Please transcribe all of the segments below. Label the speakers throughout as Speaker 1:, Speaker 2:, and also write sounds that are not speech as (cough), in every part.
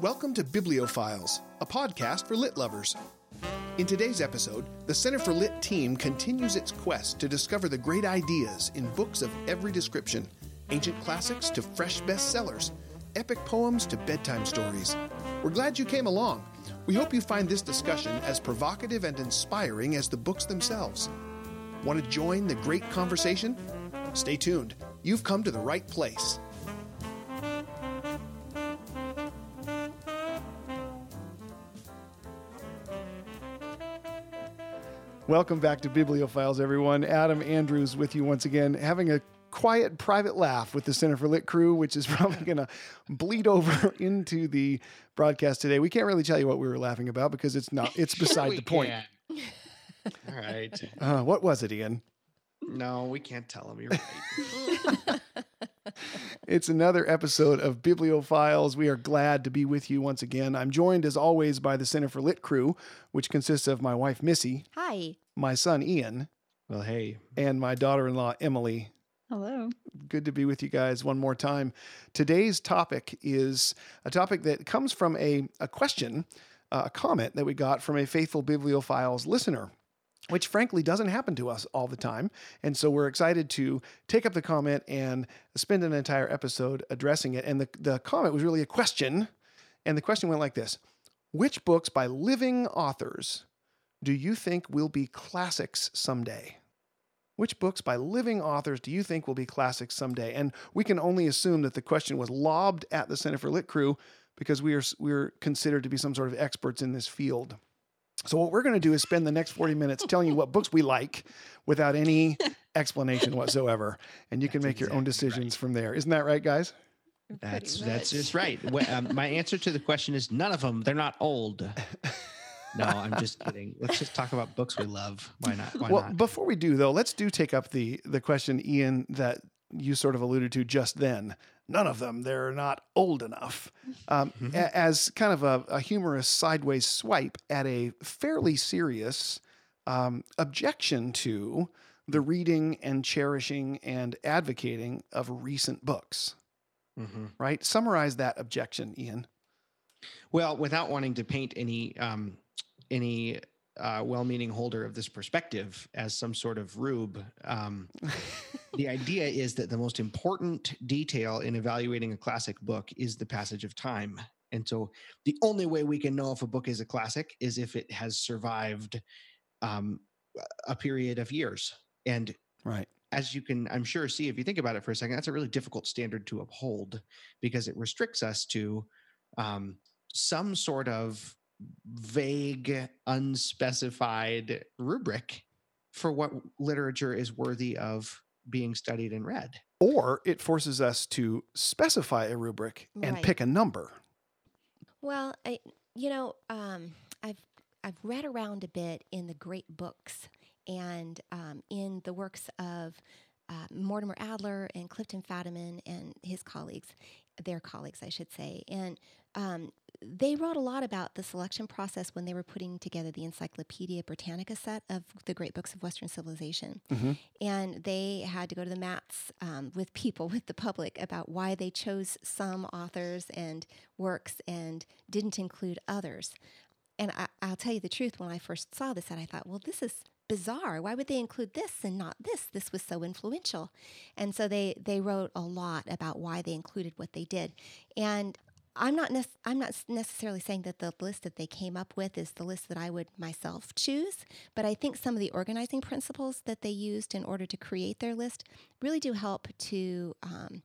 Speaker 1: Welcome to Bibliophiles, a podcast for lit lovers. In today's episode, the Center for Lit team continues its quest to discover the great ideas in books of every description ancient classics to fresh bestsellers, epic poems to bedtime stories. We're glad you came along. We hope you find this discussion as provocative and inspiring as the books themselves. Want to join the great conversation? Stay tuned. You've come to the right place. Welcome back to Bibliophiles, everyone. Adam Andrews with you once again, having a quiet private laugh with the Center for Lit crew, which is (laughs) probably going to bleed over (laughs) into the broadcast today. We can't really tell you what we were laughing about because it's not. It's (laughs) beside the point.
Speaker 2: All right.
Speaker 1: Uh, what was it, Ian?
Speaker 2: No, we can't tell them. You're right.
Speaker 1: It's another episode of Bibliophiles. We are glad to be with you once again. I'm joined, as always, by the Center for Lit crew, which consists of my wife, Missy,
Speaker 3: Hi.
Speaker 1: my son, Ian,
Speaker 2: well, hey.
Speaker 1: and my daughter in law, Emily.
Speaker 3: Hello.
Speaker 1: Good to be with you guys one more time. Today's topic is a topic that comes from a, a question, uh, a comment that we got from a faithful Bibliophiles listener. Which frankly doesn't happen to us all the time. And so we're excited to take up the comment and spend an entire episode addressing it. And the, the comment was really a question. And the question went like this Which books by living authors do you think will be classics someday? Which books by living authors do you think will be classics someday? And we can only assume that the question was lobbed at the Center for Lit crew because we are we're considered to be some sort of experts in this field. So what we're going to do is spend the next 40 minutes telling you what books we like without any (laughs) explanation whatsoever, and you can make your own decisions from there. Isn't that right, guys?
Speaker 2: That's that's just right. Well, um, my answer to the question is none of them. They're not old. (laughs) No, I'm just kidding. Let's just talk about books we love. Why not? Why
Speaker 1: well,
Speaker 2: not?
Speaker 1: before we do though, let's do take up the the question, Ian, that you sort of alluded to just then. None of them, they're not old enough. (laughs) Um, a- As kind of a, a humorous sideways swipe at a fairly serious um, objection to the reading and cherishing and advocating of recent books.
Speaker 2: Mhm.
Speaker 1: Right? Summarize that objection, Ian.
Speaker 2: Well, without wanting to paint any um, any uh, well-meaning holder of this perspective as some sort of rube, um, (laughs) the idea is that the most important detail in evaluating a classic book is the passage of time. And so, the only way we can know if a book is a classic is if it has survived um, a period of years. And
Speaker 1: Right.
Speaker 2: as you can, I'm sure, see if you think about it for a second, that's a really difficult standard to uphold because it restricts us to um, some sort of vague, unspecified rubric for what literature is worthy of being studied and read.
Speaker 1: Or it forces us to specify a rubric and
Speaker 3: Right.
Speaker 1: pick a number.
Speaker 3: Well, I, you know, um, I've I've read around a bit in the great books and um, in the works of uh, Mortimer Adler and Clifton Fadiman and his colleagues, their colleagues, I should say, and um, they wrote a lot about the selection process when they were putting together the Encyclopedia Britannica set of the great books of Western civilization. And they had to go to the mats um, with people, (laughs) with the public, about why they chose some authors and works and didn't include others. And I, I'll tell you the truth, when I first saw this, set, I thought, well, this is bizarre. Why would they include this and not this? This was so influential. And so they, they wrote a lot about why they included what they did. And I'm not I'm not necessarily saying that the list that they came up with is the list that I would myself choose, but I think some of the organizing principles that they used in order to create their list really do help to um,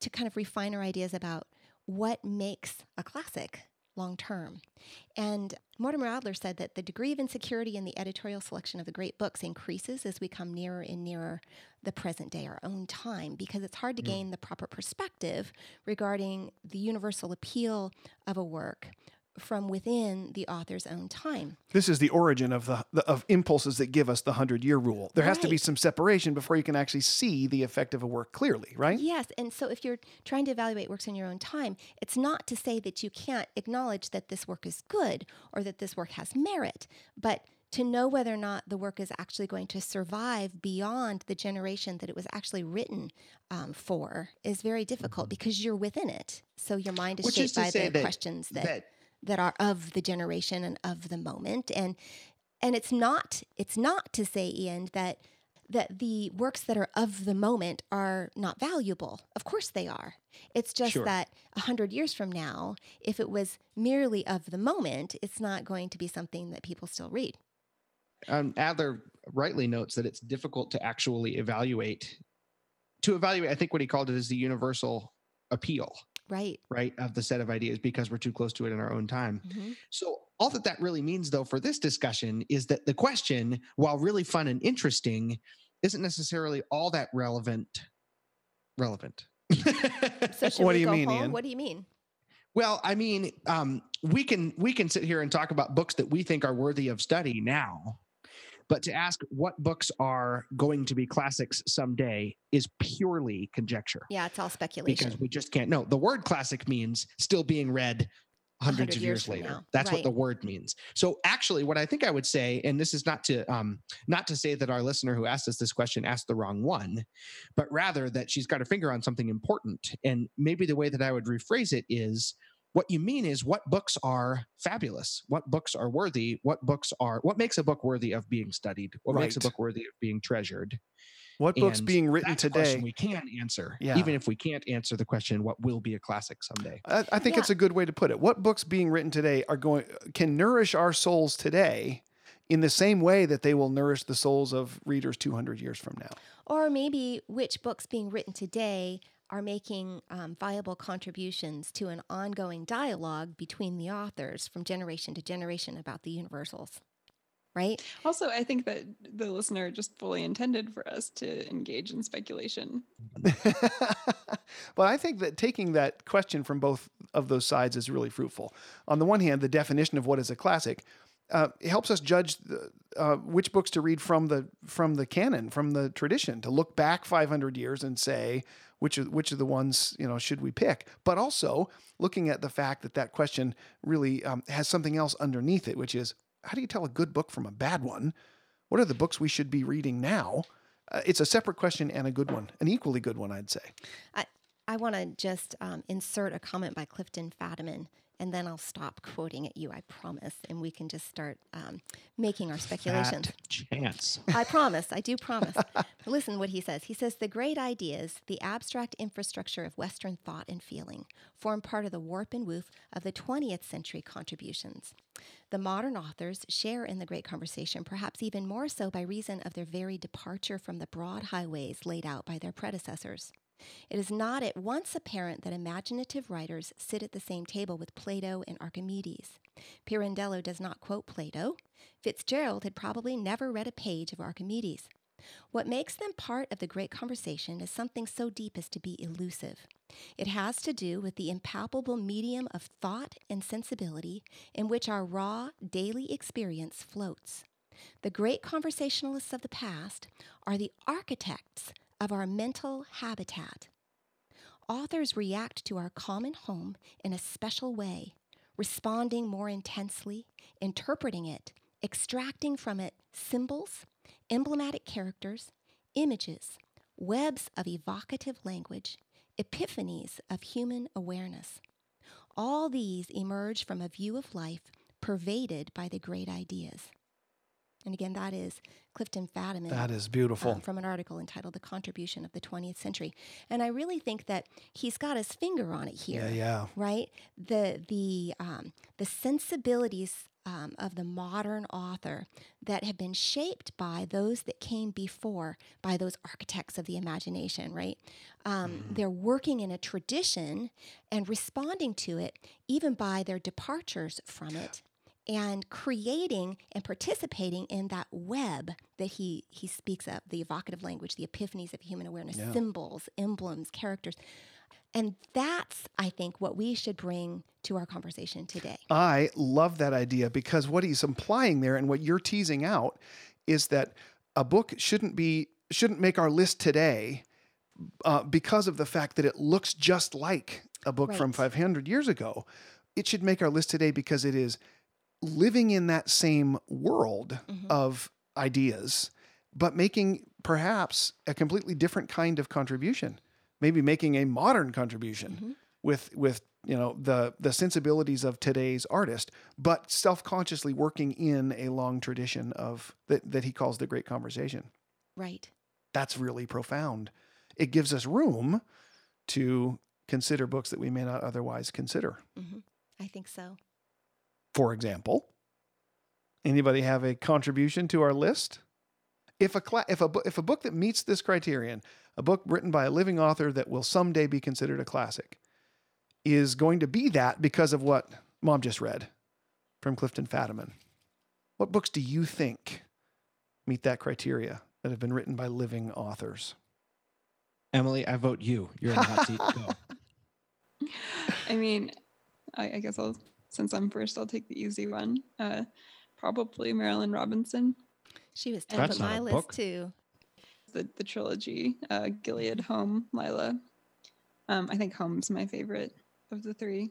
Speaker 3: to kind of refine our ideas about what makes a classic long term. And Mortimer Adler said that the degree of insecurity in the editorial selection of the great books increases as we come nearer and nearer the present day, our own time, because it's hard to mm. gain the proper perspective regarding the universal appeal of a work from within the author's own time.
Speaker 1: This is the origin of the, the of impulses that give us the hundred year rule. There has to be some separation before you can actually see the effect of a work clearly, right?
Speaker 3: Yes. And so if you're trying to evaluate works in your own time, it's not to say that you can't acknowledge that this work is good or that this work has merit, but to know whether or not the work is actually going to survive beyond the generation that it was actually written um, for is very difficult because you're within it. So your mind is
Speaker 2: Mm-hmm. Which
Speaker 3: shaped
Speaker 2: to
Speaker 3: by the
Speaker 2: that-
Speaker 3: questions that,
Speaker 2: that
Speaker 3: that are of the generation and of the moment. And and it's not it's not to say, Ian, that that the works that are of the moment are not valuable. Of course they are. It's just
Speaker 2: Sure.
Speaker 3: that a hundred years from now, if it was merely of the moment, it's not going to be something that people still read.
Speaker 2: um, Adler rightly notes that it's difficult to actually evaluate. To evaluate, I think what he called it is the universal appeal,
Speaker 3: Right.
Speaker 2: right, of the set of ideas because we're too close to it in our own time.
Speaker 3: Mhm.
Speaker 2: So, all that that really means, though, for this discussion is that the question, while really fun and interesting, isn't necessarily all that relevant. Relevant. (laughs)
Speaker 3: So
Speaker 1: What
Speaker 3: we
Speaker 1: do you
Speaker 3: go
Speaker 1: mean,
Speaker 3: home?
Speaker 1: Ian?
Speaker 3: What do you mean?
Speaker 2: Well, I mean, um, we can we can sit here and talk about books that we think are worthy of study now, but to ask what books are going to be classics someday is purely conjecture
Speaker 3: Yeah, it's all speculation.
Speaker 2: because we just can't know. The word classic means still being read hundreds
Speaker 3: 100
Speaker 2: of
Speaker 3: years
Speaker 2: years later. That's what the word means. So actually, what I think I would say, and this is not to um, not to say that our listener who asked us this question asked the wrong one, but rather that she's got her finger on something important. And maybe the way that I would rephrase it is what you mean is what books are fabulous what books are worthy what books are what makes a book worthy of being studied what makes a book worthy of being treasured
Speaker 1: What book's being written
Speaker 2: that's a question
Speaker 1: today?
Speaker 2: we can answer
Speaker 1: Yeah.
Speaker 2: even if we can't answer the question what will be a classic someday
Speaker 1: I, I think
Speaker 3: Yeah.
Speaker 1: it's a good way to put it. What books being written today are going can nourish our souls today in the same way that they will nourish the souls of readers 200 years from now.
Speaker 3: Or maybe which books being written today are making um, viable contributions to an ongoing dialogue between the authors from generation to generation about the universals. Right?
Speaker 4: Also, I think that the listener just fully intended for us to engage in speculation. (laughs)
Speaker 1: but I think that taking that question from both of those sides is really fruitful. On the one hand, the definition of what is a classic uh, helps us judge the, uh, which books to read from the from the canon, from the tradition, to look back 500 years and say which of, which of the ones you know should we pick. But also looking at the fact that that question really um, has something else underneath it, which is how do you tell a good book from a bad one? What are the books we should be reading now? Uh, it's a separate question and a good one, an equally good one, I'd say.
Speaker 3: I, I want to just um, insert a comment by Clifton Fadiman, and then I'll stop quoting at you, I promise, and we can just start um, making our speculations.
Speaker 2: Fat chance
Speaker 3: I promise. I do promise. (laughs) Listen what he says. He says the great ideas, the abstract infrastructure of Western thought and feeling, form part of the warp and woof of the 20th century contributions. The modern authors share in the great conversation, perhaps even more so by reason of their very departure from the broad highways laid out by their predecessors. It is not at once apparent that imaginative writers sit at the same table with Plato and Archimedes. Pirandello does not quote Plato. Fitzgerald had probably never read a page of Archimedes. What makes them part of the great conversation is something so deep as to be elusive. It has to do with the impalpable medium of thought and sensibility in which our raw daily experience floats. The great conversationalists of the past are the architects of our mental habitat. Authors react to our common home in a special way, responding more intensely, interpreting it, extracting from it symbols, emblematic characters, images, webs of evocative language, epiphanies of human awareness. All these emerge from a view of life pervaded by the great ideas. And again, that is Clifton Fadiman
Speaker 1: That is beautiful.
Speaker 3: um, from an article entitled The Contribution of the 20th Century. And I really think that he's got his finger on it here
Speaker 1: yeah, yeah.
Speaker 3: right? The the um, the sensibilities um, of the modern author that have been shaped by those that came before, by those architects of the imagination, right? Um, They're working in a tradition and responding to it, even by their departures from it. And creating and participating in that web that he he speaks of, the evocative language, the epiphanies of human awareness,
Speaker 1: Yeah.
Speaker 3: symbols, emblems, characters. And that's, I think, what we should bring to our conversation today.
Speaker 1: I love that idea because what he's implying there and what you're teasing out is that a book shouldn't be shouldn't make our list today uh, because of the fact that it looks just like a book from 500 years ago. It should make our list today because it is living in that same world
Speaker 3: Mhm.
Speaker 1: of ideas, but making perhaps a completely different kind of contribution, maybe making a modern contribution
Speaker 3: Mhm.
Speaker 1: with with you know the the sensibilities of today's artist, but self-consciously working in a long tradition of that that he calls the great conversation.
Speaker 3: Right.
Speaker 1: That's really profound. It gives us room to consider books that we may not otherwise consider.
Speaker 3: Mm-hmm. I think so.
Speaker 1: For example, anybody have a contribution to our list? If a cla- if a bu- if a book that meets this criterion, a book written by a living author that will someday be considered a classic, is going to be that because of what Mom just read from Clifton Fadiman. What books do you think meet that criteria that have been written by living authors?
Speaker 2: Emily, I vote you. You're in the hot seat. Go. (laughs)
Speaker 4: I mean, I, I guess I'll since I'm first, I'll take the easy one. Uh, probably Marilynne Robinson,
Speaker 3: She was
Speaker 4: And
Speaker 3: top of my list
Speaker 2: book.
Speaker 3: too.
Speaker 4: the the trilogy, uh, Gilead, Home, Lila. Um, I think Home's my favorite of the three.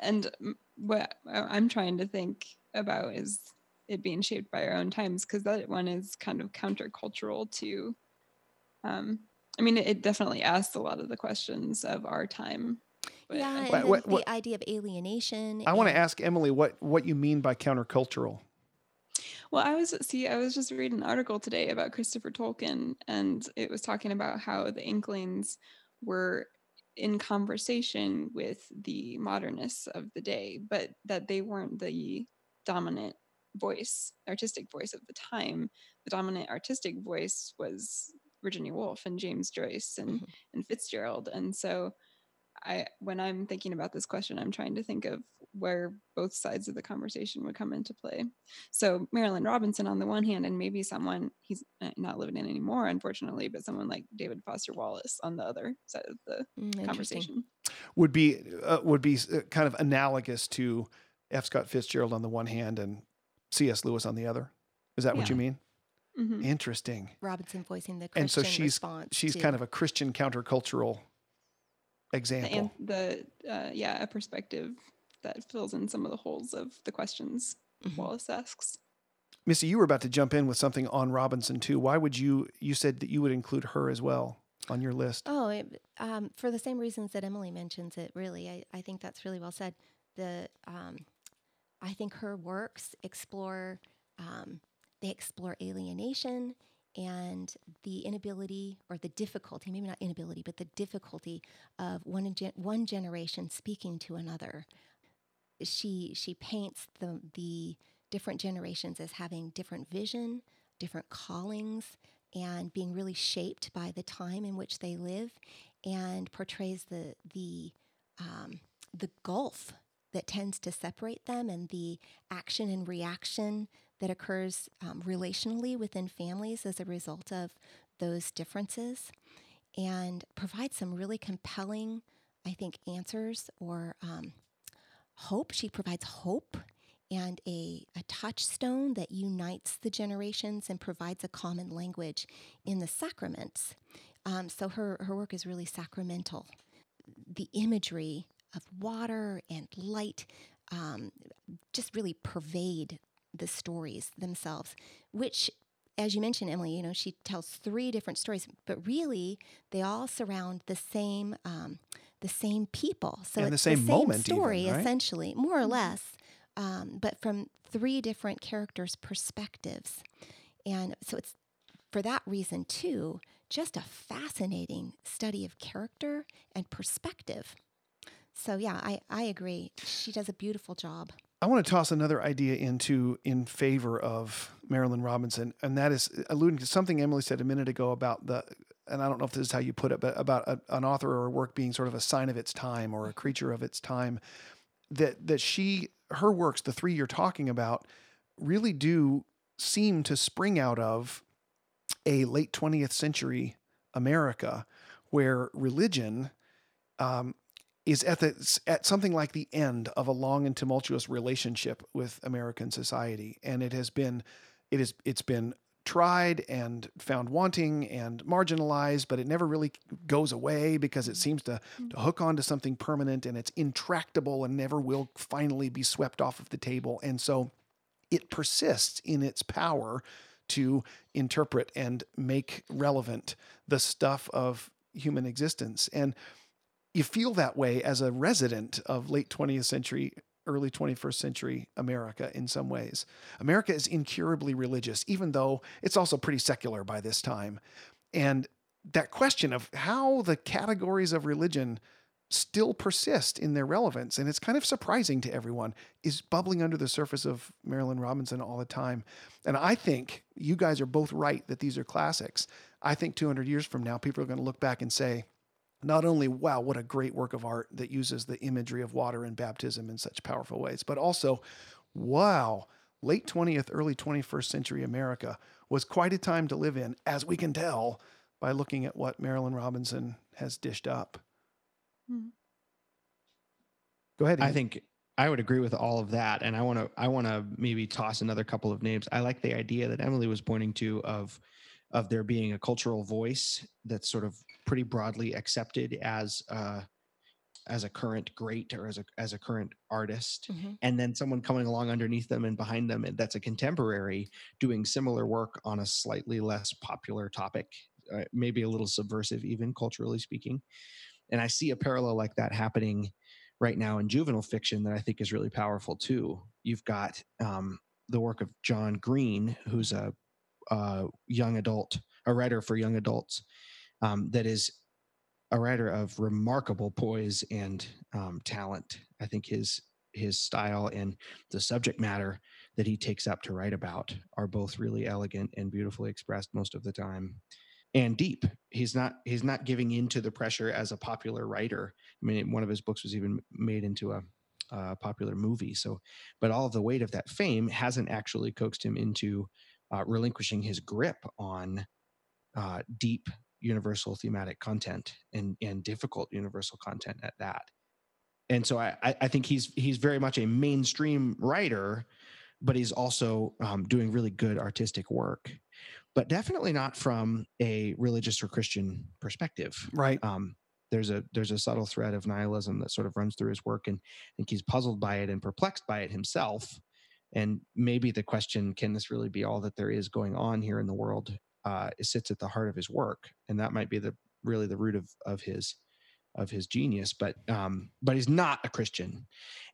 Speaker 4: And what I- I'm trying to think about is it being shaped by our own times because that one is kind of countercultural to. Um, I mean, it, it definitely asks a lot of the questions of our time. But
Speaker 3: yeah,
Speaker 4: I
Speaker 1: What- what-
Speaker 3: the idea of alienation.
Speaker 1: I want to ask Emily what what you mean by countercultural.
Speaker 4: Well, I was see, I was just reading an article today about Christopher Tolkien, and it was talking about how the Inklings were in conversation with the modernists of the day, but that they weren't the dominant voice, artistic voice of the time. The dominant artistic voice was Virginia Woolf and James Joyce and,
Speaker 3: Mhm.
Speaker 4: and Fitzgerald. And so I when I'm thinking about this question, I'm trying to think of where both sides of the conversation would come into play. So Marilynne Robinson on the one hand, and maybe someone he's not living in anymore, unfortunately, but someone like David Foster Wallace on the other side of the
Speaker 3: Mm,
Speaker 4: conversation.
Speaker 1: would be uh, would be uh, kind of analogous to F. Scott Fitzgerald on the one hand and C.S. Lewis on the other. Is that what you mean?
Speaker 4: Mhm.
Speaker 1: Interesting.
Speaker 3: Robinson voicing the Christian
Speaker 1: And so she's
Speaker 3: response.
Speaker 1: she's
Speaker 3: to-
Speaker 1: kind of a Christian countercultural
Speaker 4: The,
Speaker 1: example.
Speaker 4: an- the uh, yeah, a perspective that fills in some of the holes of the questions
Speaker 3: Mhm.
Speaker 4: Wallace asks.
Speaker 1: Missy, you were about to jump in with something on Robinson too. Why would you? You said that you would include her as well on your list.
Speaker 3: Oh, it, um, for the same reasons that Emily mentions it, really, I, I think that's really well said. The um, I think her works explore um, they explore alienation and the inability or the difficulty, maybe not inability, but the difficulty of one gen- one generation speaking to another. She she paints the the different generations as having different vision, different callings, and being really shaped by the time in which they live, and portrays the the um, the gulf that tends to separate them and the action and reaction that occurs um, relationally within families as a result of those differences, and provides some really compelling, I think, answers or um, hope. She provides hope and a, a touchstone that unites the generations and provides a common language in the sacraments. Um, so her, her work is really sacramental. The imagery of water and light um, just really pervade the stories themselves, which, as you mentioned, Emily, you know, she tells three different stories, but really they all surround the same um, the same people. So
Speaker 1: And the
Speaker 3: it's
Speaker 1: same moment even,
Speaker 3: story,
Speaker 1: right?
Speaker 3: essentially, more or less, um, but from three different characters' perspectives. And so it's for that reason, too, just a fascinating study of character and perspective. So, yeah, I, I agree. She does a beautiful job.
Speaker 1: I want to toss another idea into in favor of Marilynne Robinson, and that is alluding to something Emily said a minute ago about the, and I don't know if this is how you put it, but about a, an author or a work being sort of a sign of its time or a creature of its time. That that she her works, the three you're talking about, really do seem to spring out of a late 20th century America where religion um, is at the at something like the end of a long and tumultuous relationship with American society, and it has been it is it's been tried and found wanting and marginalized, but it never really goes away because it mm-hmm. seems to, mm-hmm. to hook onto something permanent and it's intractable and never will finally be swept off of the table. And so it persists in its power to interpret and make relevant the stuff of human existence. And you feel that way as a resident of late 20th century, early 21st century America in some ways. America is incurably religious, even though it's also pretty secular by this time. And that question of how the categories of religion still persist in their relevance, and it's kind of surprising to everyone, is bubbling under the surface of Marilynne Robinson all the time. And I think you guys are both right that these are classics. I think 200 years from now, people are going to look back and say, not only, wow, what a great work of art that uses the imagery of water and baptism in such powerful ways, but also, wow, late 20th, early 21st century America was quite a time to live in, as we can tell by looking at what Marilynne Robinson has dished up.
Speaker 4: Hmm.
Speaker 1: Go ahead.
Speaker 2: I think I would agree with all of that, and I want to I want to maybe toss another couple of names. I like the idea that Emily was pointing to of of there being a cultural voice that's sort of pretty broadly accepted as uh, as a current great or as a as a current artist,
Speaker 3: Mhm.
Speaker 2: and then someone coming along underneath them and behind them and that's a contemporary doing similar work on a slightly less popular topic, uh, maybe a little subversive, even culturally speaking. And I see a parallel like that happening right now in juvenile fiction that I think is really powerful too. You've got um, the work of John Green, who's a, a young adult, a writer for young adults, um, that is a writer of remarkable poise and um, talent. I think his his style and the subject matter that he takes up to write about are both really elegant and beautifully expressed most of the time and deep he's not he's not giving in to the pressure as a popular writer i mean one of his books was even made into a, a popular movie so but all of the weight of that fame hasn't actually coaxed him into uh, relinquishing his grip on uh, deep universal thematic content and and difficult universal content at that. And so i i think he's he's very much a mainstream writer but he's also um, doing really good artistic work but definitely not from a religious or christian perspective.
Speaker 1: Right.
Speaker 2: um, there's a there's a subtle thread of nihilism that sort of runs through his work and I think he's puzzled by it and perplexed by it himself. And maybe the question can this really be all that there is going on here in the world uh, it sits at the heart of his work and that might be the really the root of of his of his genius but um but he's not a christian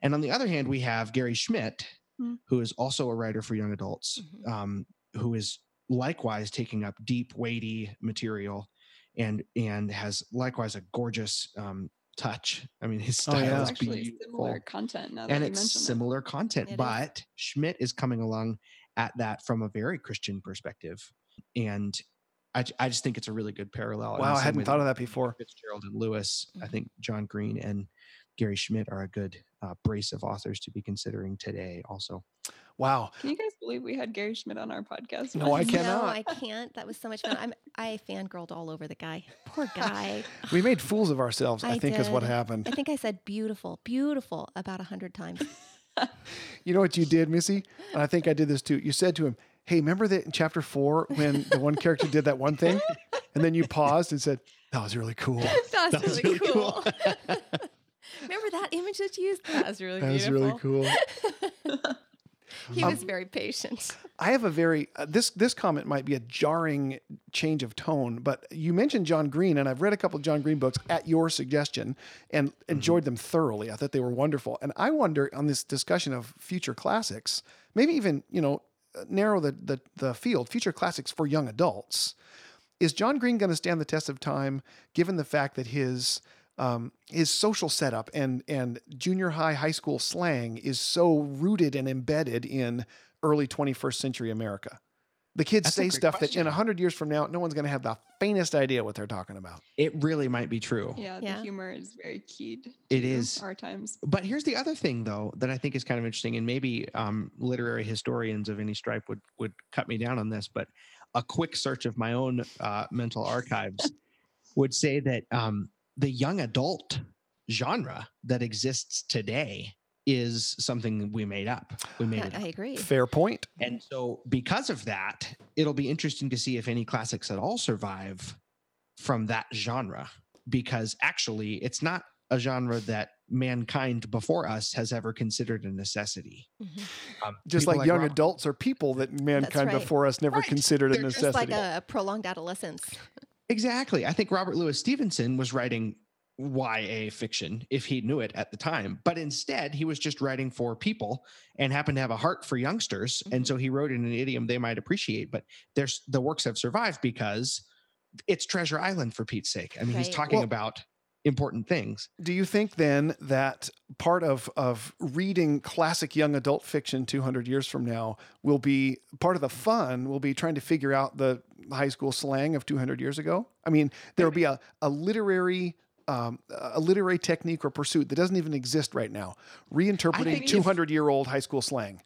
Speaker 2: and on the other hand we have gary schmidt
Speaker 4: Hmm.
Speaker 2: who is also a writer for young adults
Speaker 3: Mhm.
Speaker 2: um who is likewise taking up deep weighty material and and has likewise a gorgeous um touch i mean his
Speaker 1: Oh,
Speaker 2: style
Speaker 1: yeah.
Speaker 2: is
Speaker 4: actually
Speaker 2: beautiful
Speaker 4: similar content now that
Speaker 2: and it's
Speaker 4: mention
Speaker 2: similar content
Speaker 3: It is.
Speaker 2: but schmidt is coming along at that from a very christian perspective and I, I just think it's a really good parallel
Speaker 1: Wow, I hadn't thought of
Speaker 2: that
Speaker 1: that before.
Speaker 2: fitzgerald and lewis i
Speaker 3: Mhm.
Speaker 2: think john green and gary schmidt are a good uh, brace of authors to be considering today also
Speaker 1: Wow.
Speaker 4: Can you guys believe we had Gary Schmidt on our podcast?
Speaker 1: No, I
Speaker 4: once?
Speaker 1: can't.
Speaker 3: No,
Speaker 1: cannot.
Speaker 3: I can't. That was so much fun. I'm I fangirled all over the guy. Poor guy. (laughs)
Speaker 1: We made fools of ourselves, I,
Speaker 3: I
Speaker 1: think is what happened.
Speaker 3: I think I said beautiful, beautiful about a hundred times. (laughs) (laughs)
Speaker 1: You know what you did, Missy? And I think I did this too. You said to him, Hey, remember that in chapter four when the one character did that one thing? And then you paused and said, That was really cool. (laughs)
Speaker 3: That was,
Speaker 2: That was
Speaker 3: really,
Speaker 2: really
Speaker 3: cool.
Speaker 2: cool. (laughs)
Speaker 3: Remember that image that you used? That was really cool.
Speaker 1: That was really cool.
Speaker 3: He
Speaker 1: Um,
Speaker 3: was very patient.
Speaker 1: I have a very uh, this this comment might be a jarring change of tone, but you mentioned John Green, and I've read a couple of John Green books at your suggestion and enjoyed them thoroughly. I thought they were wonderful, and I wonder on this discussion of future classics, maybe even you know uh, narrow the the, the field, future classics for young adults. Is John Green going to stand the test of time, given the fact that his um, his social setup and and junior high, high school slang is so rooted and embedded in early 21st century America. The kids
Speaker 2: That's
Speaker 1: say
Speaker 2: great
Speaker 1: stuff that
Speaker 2: question.
Speaker 1: in 100 years from now, no one's going to have the faintest idea what they're talking about.
Speaker 2: it really might be true
Speaker 4: Yeah, the humor is very keyed.
Speaker 2: It is.
Speaker 4: to our times.
Speaker 2: But here's the other thing, though, that I think is kind of interesting, and maybe um, literary historians of any stripe would would cut me down on this. But a quick search of my own uh, mental archives (laughs) would say that um, the young adult genre that exists today is something we made up. We made
Speaker 3: I,
Speaker 2: it
Speaker 3: I agree.
Speaker 1: Fair point.
Speaker 2: And so, because of that, it'll be interesting to see if any classics at all survive from that genre, because actually, it's not a genre that mankind before us has ever considered a necessity.
Speaker 3: Mhm.
Speaker 2: Um,
Speaker 1: Just
Speaker 2: people
Speaker 1: like, young
Speaker 2: Robert-
Speaker 1: adults are people that mankind
Speaker 3: right.
Speaker 1: before us never
Speaker 2: Right.
Speaker 1: considered a
Speaker 2: They're just
Speaker 3: Just
Speaker 1: necessity.
Speaker 3: like a prolonged adolescence.
Speaker 2: Exactly. I think Robert Louis Stevenson was writing YA fiction if he knew it at the time, but instead he was just writing for people and happened to have a heart for youngsters, and
Speaker 3: Mhm.
Speaker 2: so he wrote in an idiom they might appreciate. But there's the works have survived because it's Treasure Island for Pete's sake. I mean, he's talking
Speaker 1: Well-
Speaker 2: about important things.
Speaker 1: Do you think then that part of of reading classic young adult fiction 200 years from now will be part of the fun will be trying to figure out the high school slang of 200 years ago? I mean, there will be a, a literary um, a literary technique or pursuit that doesn't even exist right now, reinterpreting 200 year old high school slang.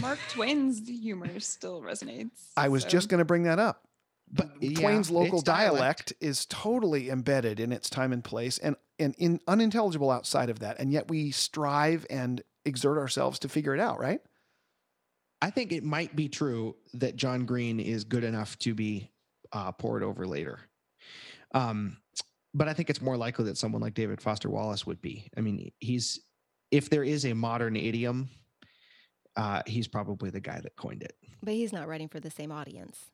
Speaker 4: Mark Twain's humor still resonates.
Speaker 1: I was
Speaker 4: so-
Speaker 1: just going to bring that up.
Speaker 2: But yeah,
Speaker 1: Twain's local
Speaker 2: it's
Speaker 1: dialect. is totally embedded in its time and place and, and in unintelligible outside of that. And yet we strive and exert ourselves to figure it out, right?
Speaker 2: I think it might be true that John Green is good enough to be uh, poured over later. Um, but I think it's more likely that someone like David Foster Wallace would be. I mean, he's if there is a modern idiom, uh, he's probably the guy that coined it.
Speaker 3: But he's not writing for the same audience.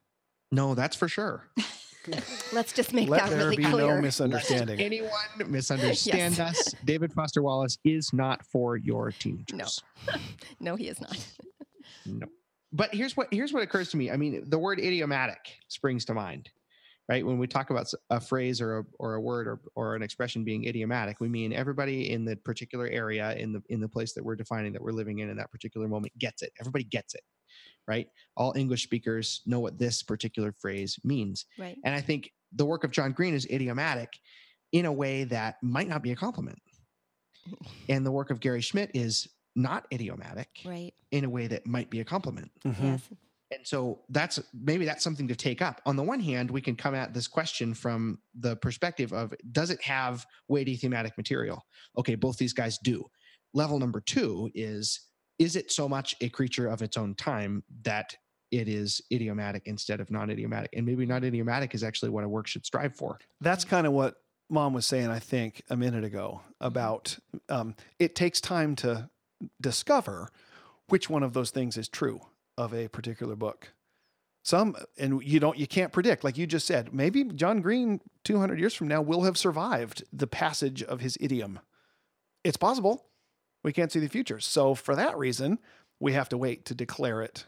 Speaker 2: No, that's for sure. (laughs)
Speaker 3: Let's just make
Speaker 1: Let
Speaker 3: that
Speaker 1: there
Speaker 3: really
Speaker 1: be
Speaker 3: clear.
Speaker 1: no misunderstanding.
Speaker 2: Anyone misunderstand us? David Foster Wallace is not for your teenagers.
Speaker 3: no, (laughs) no, he is not.
Speaker 2: No. But here's what here's what occurs to me. I mean, the word idiomatic springs to mind, right? When we talk about a phrase or a, or a word or, or an expression being idiomatic, we mean everybody in the particular area in the in the place that we're defining that we're living in in that particular moment gets it. Everybody gets it, right? All English speakers know what this particular phrase means.
Speaker 3: Right.
Speaker 2: And I think the work of John Green is idiomatic in a way that might not be a compliment. (laughs) And the work of Gary Schmidt is not idiomatic
Speaker 3: Right.
Speaker 2: in a way that might be a compliment.
Speaker 1: Mhm.
Speaker 3: Yes.
Speaker 2: And so that's maybe that's something to take up. On the one hand, we can come at this question from the perspective of does it have weighty thematic material? Okay, both these guys do. Level number two is is it so much a creature of its own time that it is idiomatic instead of non idiomatic? And maybe non idiomatic is actually what a work should strive for.
Speaker 1: That's kind of what mom was saying, I think, a minute ago about um, it takes time to discover which one of those things is true of a particular book. Some, and you don't, you can't predict, like you just said, maybe John Green 200 years from now will have survived the passage of his idiom. It's possible. We can't see the future. So, for that reason, we have to wait to declare it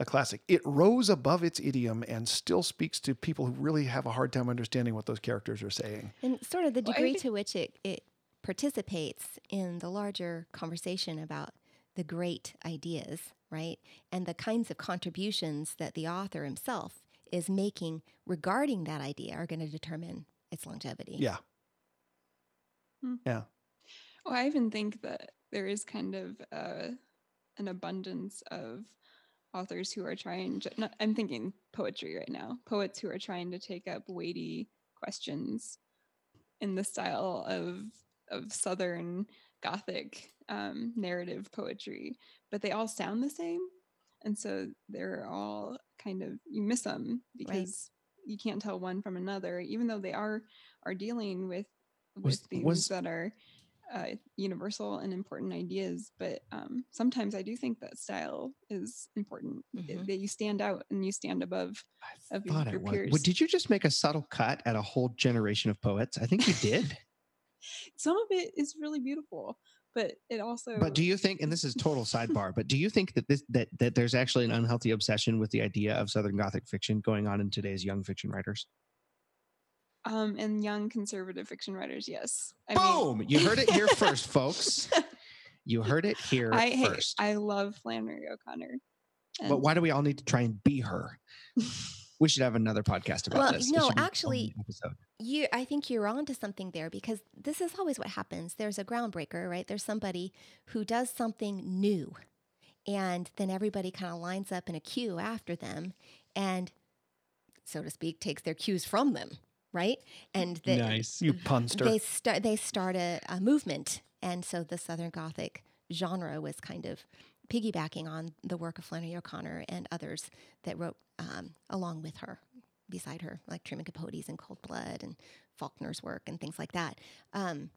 Speaker 1: a classic. It rose above its idiom and still speaks to people who really have a hard time understanding what those characters are saying.
Speaker 3: And sort of the
Speaker 4: Well,
Speaker 3: degree
Speaker 4: think-
Speaker 3: to which it, it participates in the larger conversation about the great ideas, right? And the kinds of contributions that the author himself is making regarding that idea are going to determine its longevity.
Speaker 1: Yeah. Hmm. Yeah.
Speaker 4: Well, I even think that there is kind of uh, an abundance of authors who are trying to, not, I'm thinking poetry right now, poets who are trying to take up weighty questions in the style of of Southern Gothic um, narrative poetry, but they all sound the same. And so they're all kind of, you miss them because you can't tell one from another, even though they are are dealing with with
Speaker 2: Was-
Speaker 4: things
Speaker 2: was-
Speaker 4: that are uh, universal and important ideas. But um, sometimes I do think that style is important.
Speaker 3: Mhm.
Speaker 4: that you stand out and you stand above.
Speaker 2: I
Speaker 4: Of your-
Speaker 2: thought
Speaker 4: your
Speaker 2: was.
Speaker 4: peers.
Speaker 2: What- Did you just make a subtle cut at a whole generation of poets? I think you did. (laughs)
Speaker 4: Some of it is really beautiful, but it also.
Speaker 2: But do you think, and this is total sidebar, but do you think that this that that there's actually an unhealthy obsession with the idea of Southern Gothic fiction going on in today's young fiction writers?
Speaker 4: Um, and young conservative fiction writers, yes. I
Speaker 2: Boom! you heard it here first, folks. (laughs) You heard it here
Speaker 4: I hey,
Speaker 2: first.
Speaker 4: I love Flannery O'Connor.
Speaker 2: but why do we all need to try and be her? (laughs) we should have another podcast about
Speaker 3: Well,
Speaker 2: this. It
Speaker 3: no,
Speaker 2: should be its own
Speaker 3: actually- You, I think you're on to something there because this is always what happens. There's a groundbreaker, right? There's somebody who does something new, and then everybody kind of lines up in a queue after them, and so to speak, takes their cues from them, right? And the,
Speaker 2: nice.
Speaker 1: You punster.
Speaker 3: they start they start a, a movement, and so the Southern Gothic genre was kind of piggybacking on the work of Flannery O'Connor and others that wrote um, along with her, beside her, like Truman Capote's In Cold Blood and Faulkner's work and things like that. Um,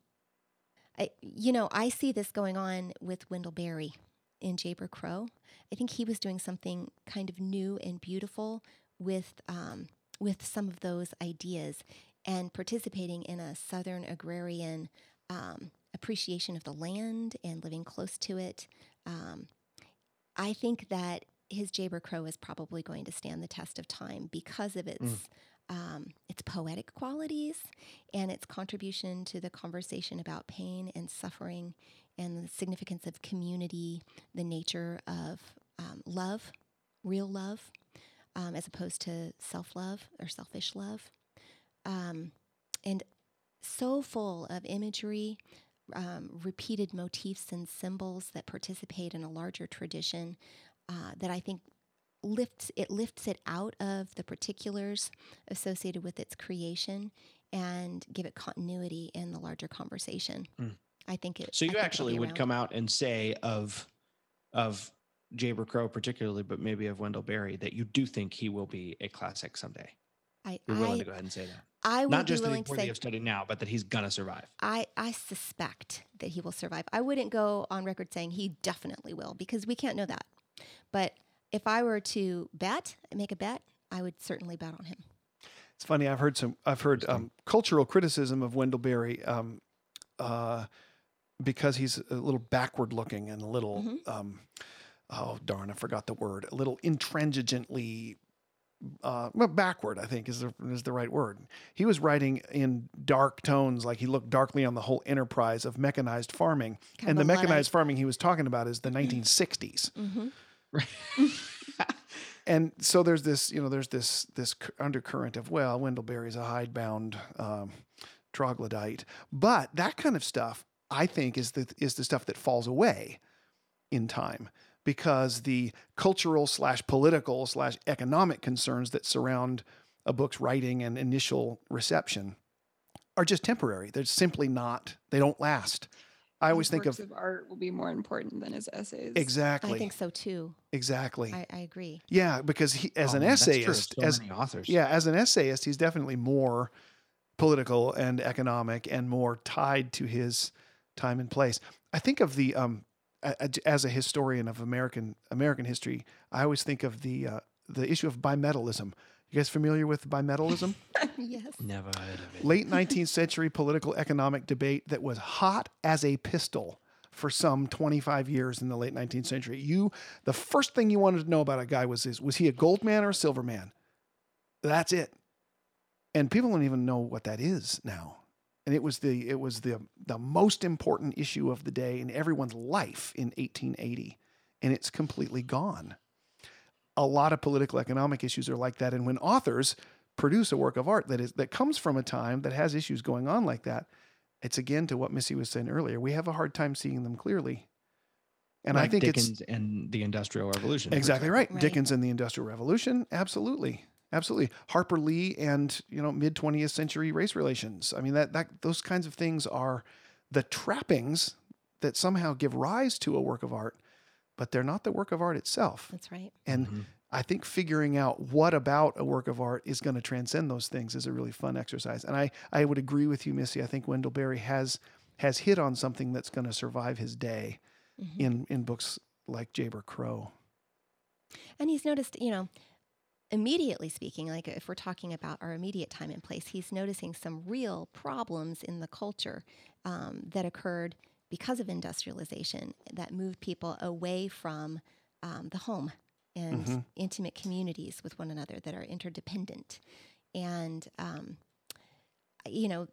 Speaker 3: I, you know, I see this going on with Wendell Berry in Jayber Crow. I think he was doing something kind of new and beautiful with um, with some of those ideas and participating in a Southern agrarian um, appreciation of the land and living close to it. Um, I think that his Jayber Crow is probably going to stand the test of time because of its mm. um, its poetic qualities and its contribution to the conversation about pain and suffering and the significance of community, the nature of um, love, real love, um, as opposed to self love or selfish love. Um, and so full of imagery, um, repeated motifs and symbols that participate in a larger tradition uh, that I think lifts it lifts it out of the particulars associated with its creation and give it continuity in the larger conversation. Mm. I think it.
Speaker 2: So you actually would come out and say of of Jayber Crow particularly, but maybe of Wendell Berry, that you do think he will be a classic someday.
Speaker 3: I,
Speaker 2: You're willing
Speaker 3: I,
Speaker 2: to go ahead and say that.
Speaker 3: I would
Speaker 2: not just
Speaker 3: be
Speaker 2: that he's
Speaker 3: worthy
Speaker 2: say, of study now, but that he's gonna survive.
Speaker 3: I I suspect that he will survive. I wouldn't go on record saying he definitely will because we can't know that. But if I were to bet, make a bet, I would certainly bet on him.
Speaker 1: It's funny. I've heard some. I've heard um, cultural criticism of Wendell Berry. Um, uh, because he's a little backward looking and a little mm-hmm. um, oh darn, I forgot the word. A little intransigently uh, well, backward, I think is the, is the right word. He was writing in dark tones, like he looked darkly on the whole enterprise of mechanized farming. Kind and the mechanized (laughs) farming he was talking about is the 1960s. Mm-hmm. (laughs) and so there's this, you know, there's this this undercurrent of well, Wendell Berry's a hidebound um, troglodyte, but that kind of stuff I think is the is the stuff that falls away in time because the cultural slash political slash economic concerns that surround a book's writing and initial reception are just temporary. They're simply not. They don't last. I always think of,
Speaker 4: of art will be more important than his essays.
Speaker 1: Exactly.
Speaker 3: I think so too.
Speaker 1: Exactly.
Speaker 3: I, I agree.
Speaker 1: Yeah, because he, as oh, an essayist,
Speaker 2: so
Speaker 1: as
Speaker 2: authors,
Speaker 1: yeah, as an essayist, he's definitely more political and economic and more tied to his time and place. I think of the um, as a historian of American American history, I always think of the uh, the issue of bimetallism. You guys familiar with bimetallism? (laughs)
Speaker 3: yes.
Speaker 2: Never heard of it.
Speaker 1: Late (laughs) 19th century political economic debate that was hot as a pistol for some 25 years in the late 19th century. You the first thing you wanted to know about a guy was is was he a gold man or a silver man? That's it. And people don't even know what that is now and it was the it was the the most important issue of the day in everyone's life in 1880 and it's completely gone. A lot of political economic issues are like that and when authors produce a work of art that is that comes from a time that has issues going on like that it's again to what missy was saying earlier we have a hard time seeing them clearly. And
Speaker 2: like
Speaker 1: i think
Speaker 2: dickens
Speaker 1: it's
Speaker 2: and the industrial revolution
Speaker 1: exactly right. right dickens and the industrial revolution absolutely Absolutely. Harper Lee and, you know, mid 20th century race relations. I mean, that, that those kinds of things are the trappings that somehow give rise to a work of art, but they're not the work of art itself.
Speaker 3: That's right.
Speaker 1: And mm-hmm. I think figuring out what about a work of art is going to transcend those things is a really fun exercise. And I, I would agree with you, Missy. I think Wendell Berry has has hit on something that's going to survive his day mm-hmm. in in books like Jayber Crow.
Speaker 3: And he's noticed, you know, immediately speaking, like if we're talking about our immediate time and place, he's noticing some real problems in the culture um, that occurred because of industrialization that moved people away from um, the home and mm-hmm. intimate communities with one another that are interdependent. And, um, you know,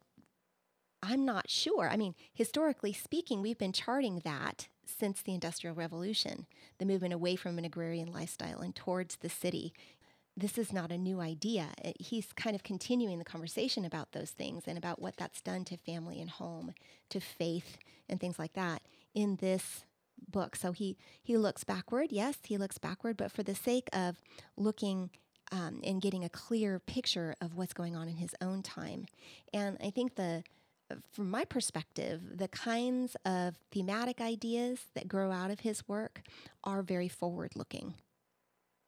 Speaker 3: I'm not sure. I mean, historically speaking, we've been charting that since the Industrial Revolution, the movement away from an agrarian lifestyle and towards the city this is not a new idea. He's kind of continuing the conversation about those things and about what that's done to family and home, to faith and things like that in this book. So he he looks backward. Yes, he looks backward, but for the sake of looking um, and getting a clear picture of what's going on in his own time. And I think the from my perspective, the kinds of thematic ideas that grow out of his work are very forward looking,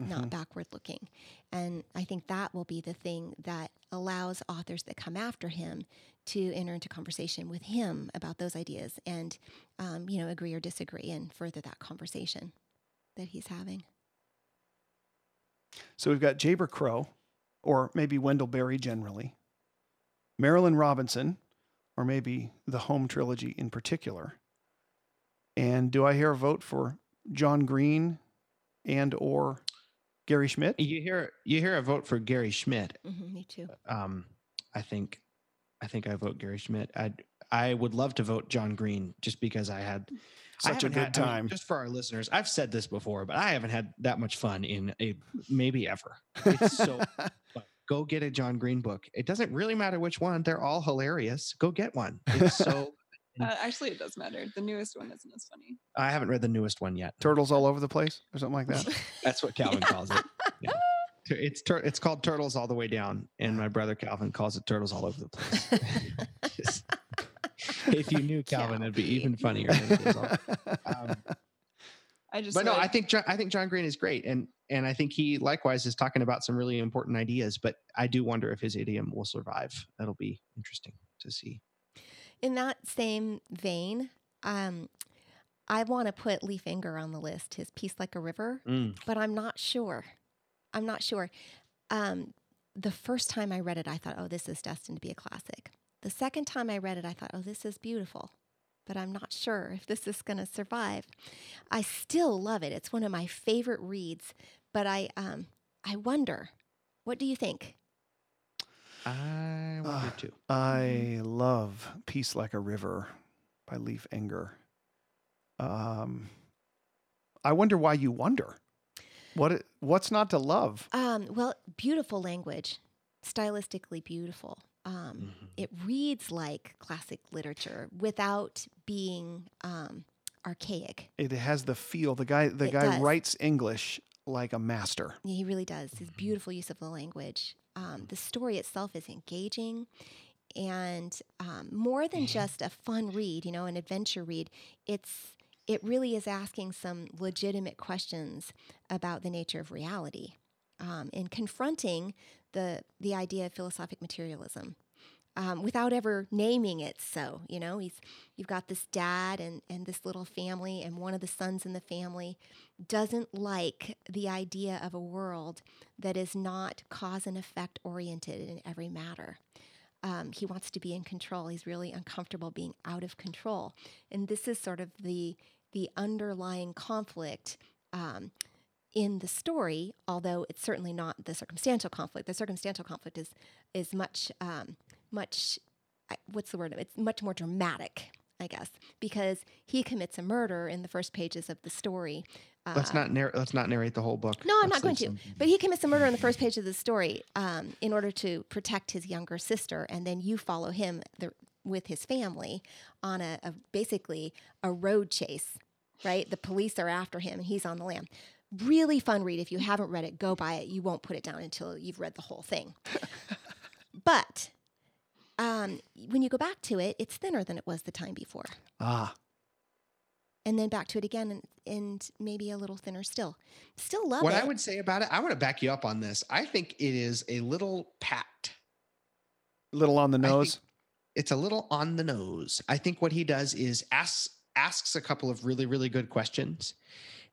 Speaker 3: not
Speaker 1: Mhm.
Speaker 3: backward looking. And I think that will be the thing that allows authors that come after him to enter into conversation with him about those ideas and, um, you know, agree or disagree and further that conversation that he's having.
Speaker 1: So we've got Jayber Crow, or maybe Wendell Berry generally, Marilynne Robinson, or maybe the Home trilogy in particular. And do I hear a vote for John Green and or Gary Schmidt?
Speaker 2: You hear you hear a vote for Gary Schmidt.
Speaker 3: hmm me too.
Speaker 2: Um, I think I think I vote Gary Schmidt. I I would love to vote John Green just because I had
Speaker 1: Such a good
Speaker 2: had- I mean,
Speaker 1: time.
Speaker 2: just for our listeners, I've said this before, but I haven't had that much fun in a maybe ever. It's so. (laughs) Go get a John Green book. It doesn't really matter which one; they're all hilarious. Go get one. It's so. (laughs)
Speaker 4: Uh, actually, it does matter. The newest one isn't as funny.
Speaker 2: I haven't read the newest one yet.
Speaker 1: Turtles all over the place, or something like that. (laughs)
Speaker 2: That's what Calvin (laughs) calls it. Yeah. It's tur- it's called Turtles All the Way Down, and my brother Calvin calls it Turtles All Over the Place. (laughs) Just- if you knew Calvin, it'd be even funnier. Than it is um,
Speaker 4: I just.
Speaker 2: but no, I think John, I think John Green is great, and and I think he likewise is talking about some really important ideas. But I do wonder if his idiom will survive. That'll be interesting to see.
Speaker 3: In that same vein, um, I want to put Leif Enger on the list, his Peace Like a River,
Speaker 2: Mm.
Speaker 3: but I'm not sure. I'm not sure. Um, the first time I read it, I thought, oh, this is destined to be a classic. The second time I read it, I thought, oh, this is beautiful, but I'm not sure if this is going to survive. I still love it. It's one of my favorite reads, but I, um, I wonder, what do you think?
Speaker 2: I wonder
Speaker 1: Ah.
Speaker 2: too.
Speaker 1: I love Peace Like a River by Leif Enger. Um, I wonder why you wonder. What it, what's not to love?
Speaker 3: Um, well, beautiful language, stylistically beautiful. Um,
Speaker 2: Mhm.
Speaker 3: it reads like classic literature without being um, archaic.
Speaker 1: It has the feel. The guy the
Speaker 3: It
Speaker 1: guy
Speaker 3: does.
Speaker 1: writes English like a master.
Speaker 3: He really does. His
Speaker 2: Mhm.
Speaker 3: beautiful use of the language. Um, the story itself is engaging and um, more than just a fun read, you know, an adventure read. It's it really is asking some legitimate questions about the nature of reality um, and confronting the the idea of philosophic materialism. Um, without ever naming it so you know he's you've got this dad and and this little family and one of the sons in the family doesn't like the idea of a world that is not cause and effect oriented in every matter. Um, he wants to be in control. He's really uncomfortable being out of control, and this is sort of the the underlying conflict um, in the story. Although it's certainly not the circumstantial conflict. The circumstantial conflict is is much um, much what's the word? It's much more dramatic. I guess because he commits a murder in the first pages of the story.
Speaker 2: Let's
Speaker 3: uh,
Speaker 2: not narr- let's not narrate the whole book.
Speaker 3: No, I'm
Speaker 2: Let's
Speaker 3: not going to. But he commits a murder in the first page of the story um, in order to protect his younger sister, and then you follow him the, with his family on a, a basically a road chase. Right, the police are after him, and he's on the lam. Really fun read. If you haven't read it, go buy it. You won't put it down until you've read the whole thing. (laughs) but um, when you go back to it, it's thinner than it was the time before,
Speaker 1: Ah,
Speaker 3: and then back to it again, and, and maybe a little thinner still. Still love
Speaker 2: what
Speaker 3: it.
Speaker 2: I would say about it, I want to back you up on this. I think it is a little pat.
Speaker 1: A little on the nose.
Speaker 2: it's a little on the nose. I think what he does is asks asks a couple of really really good questions,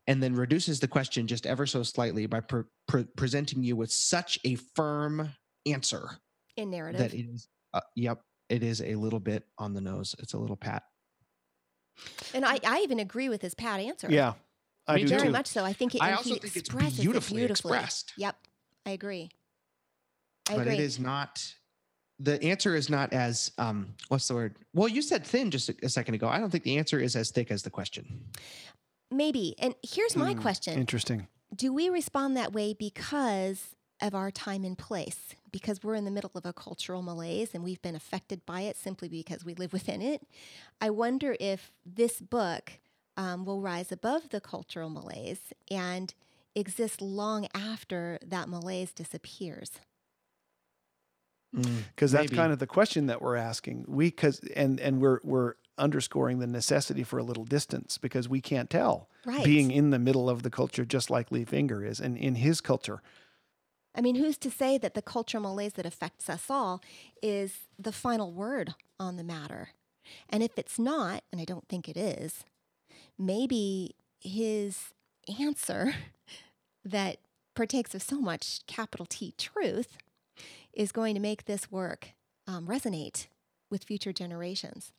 Speaker 2: and then reduces the question just ever so slightly by pre- pre- presenting you with such a firm answer
Speaker 3: in narrative.
Speaker 2: that it is. Uh, yep, it is a little bit on the nose. It's a little pat.
Speaker 3: And I, I even agree with his pat answer.
Speaker 1: yeah, I
Speaker 2: Me
Speaker 1: do
Speaker 3: very
Speaker 1: too.
Speaker 3: much so. I think it,
Speaker 2: I
Speaker 3: and
Speaker 2: also
Speaker 3: he
Speaker 2: think it's
Speaker 3: expresses it
Speaker 2: beautifully
Speaker 3: beautifully.
Speaker 2: expressed.
Speaker 3: Yep, I agree. I
Speaker 2: but
Speaker 3: agree.
Speaker 2: it is not the answer is not as um what's the word well you said thin just a, a second ago i don't think the answer is as thick as the question
Speaker 3: Maybe. And here's my
Speaker 1: Hmm,
Speaker 3: question:
Speaker 1: Interesting.
Speaker 3: Do we respond that way because of our time and place? Because we're in the middle of a cultural malaise and we've been affected by it simply because we live within it. I wonder if this book um, will rise above the cultural malaise and exist long after that malaise disappears.
Speaker 2: Mm,
Speaker 1: because that's
Speaker 2: maybe.
Speaker 1: kind of the question that we're asking. We because and and we're we're underscoring the necessity for a little distance because we can't tell
Speaker 3: Right.
Speaker 1: being in the middle of the culture just like Leif Enger is and in his culture.
Speaker 3: I mean, who's to say that the cultural malaise that affects us all is the final word on the matter? And if it's not, and I don't think it is, maybe his answer (laughs) that partakes of so much capital T truth is going to make this work um, resonate with future generations.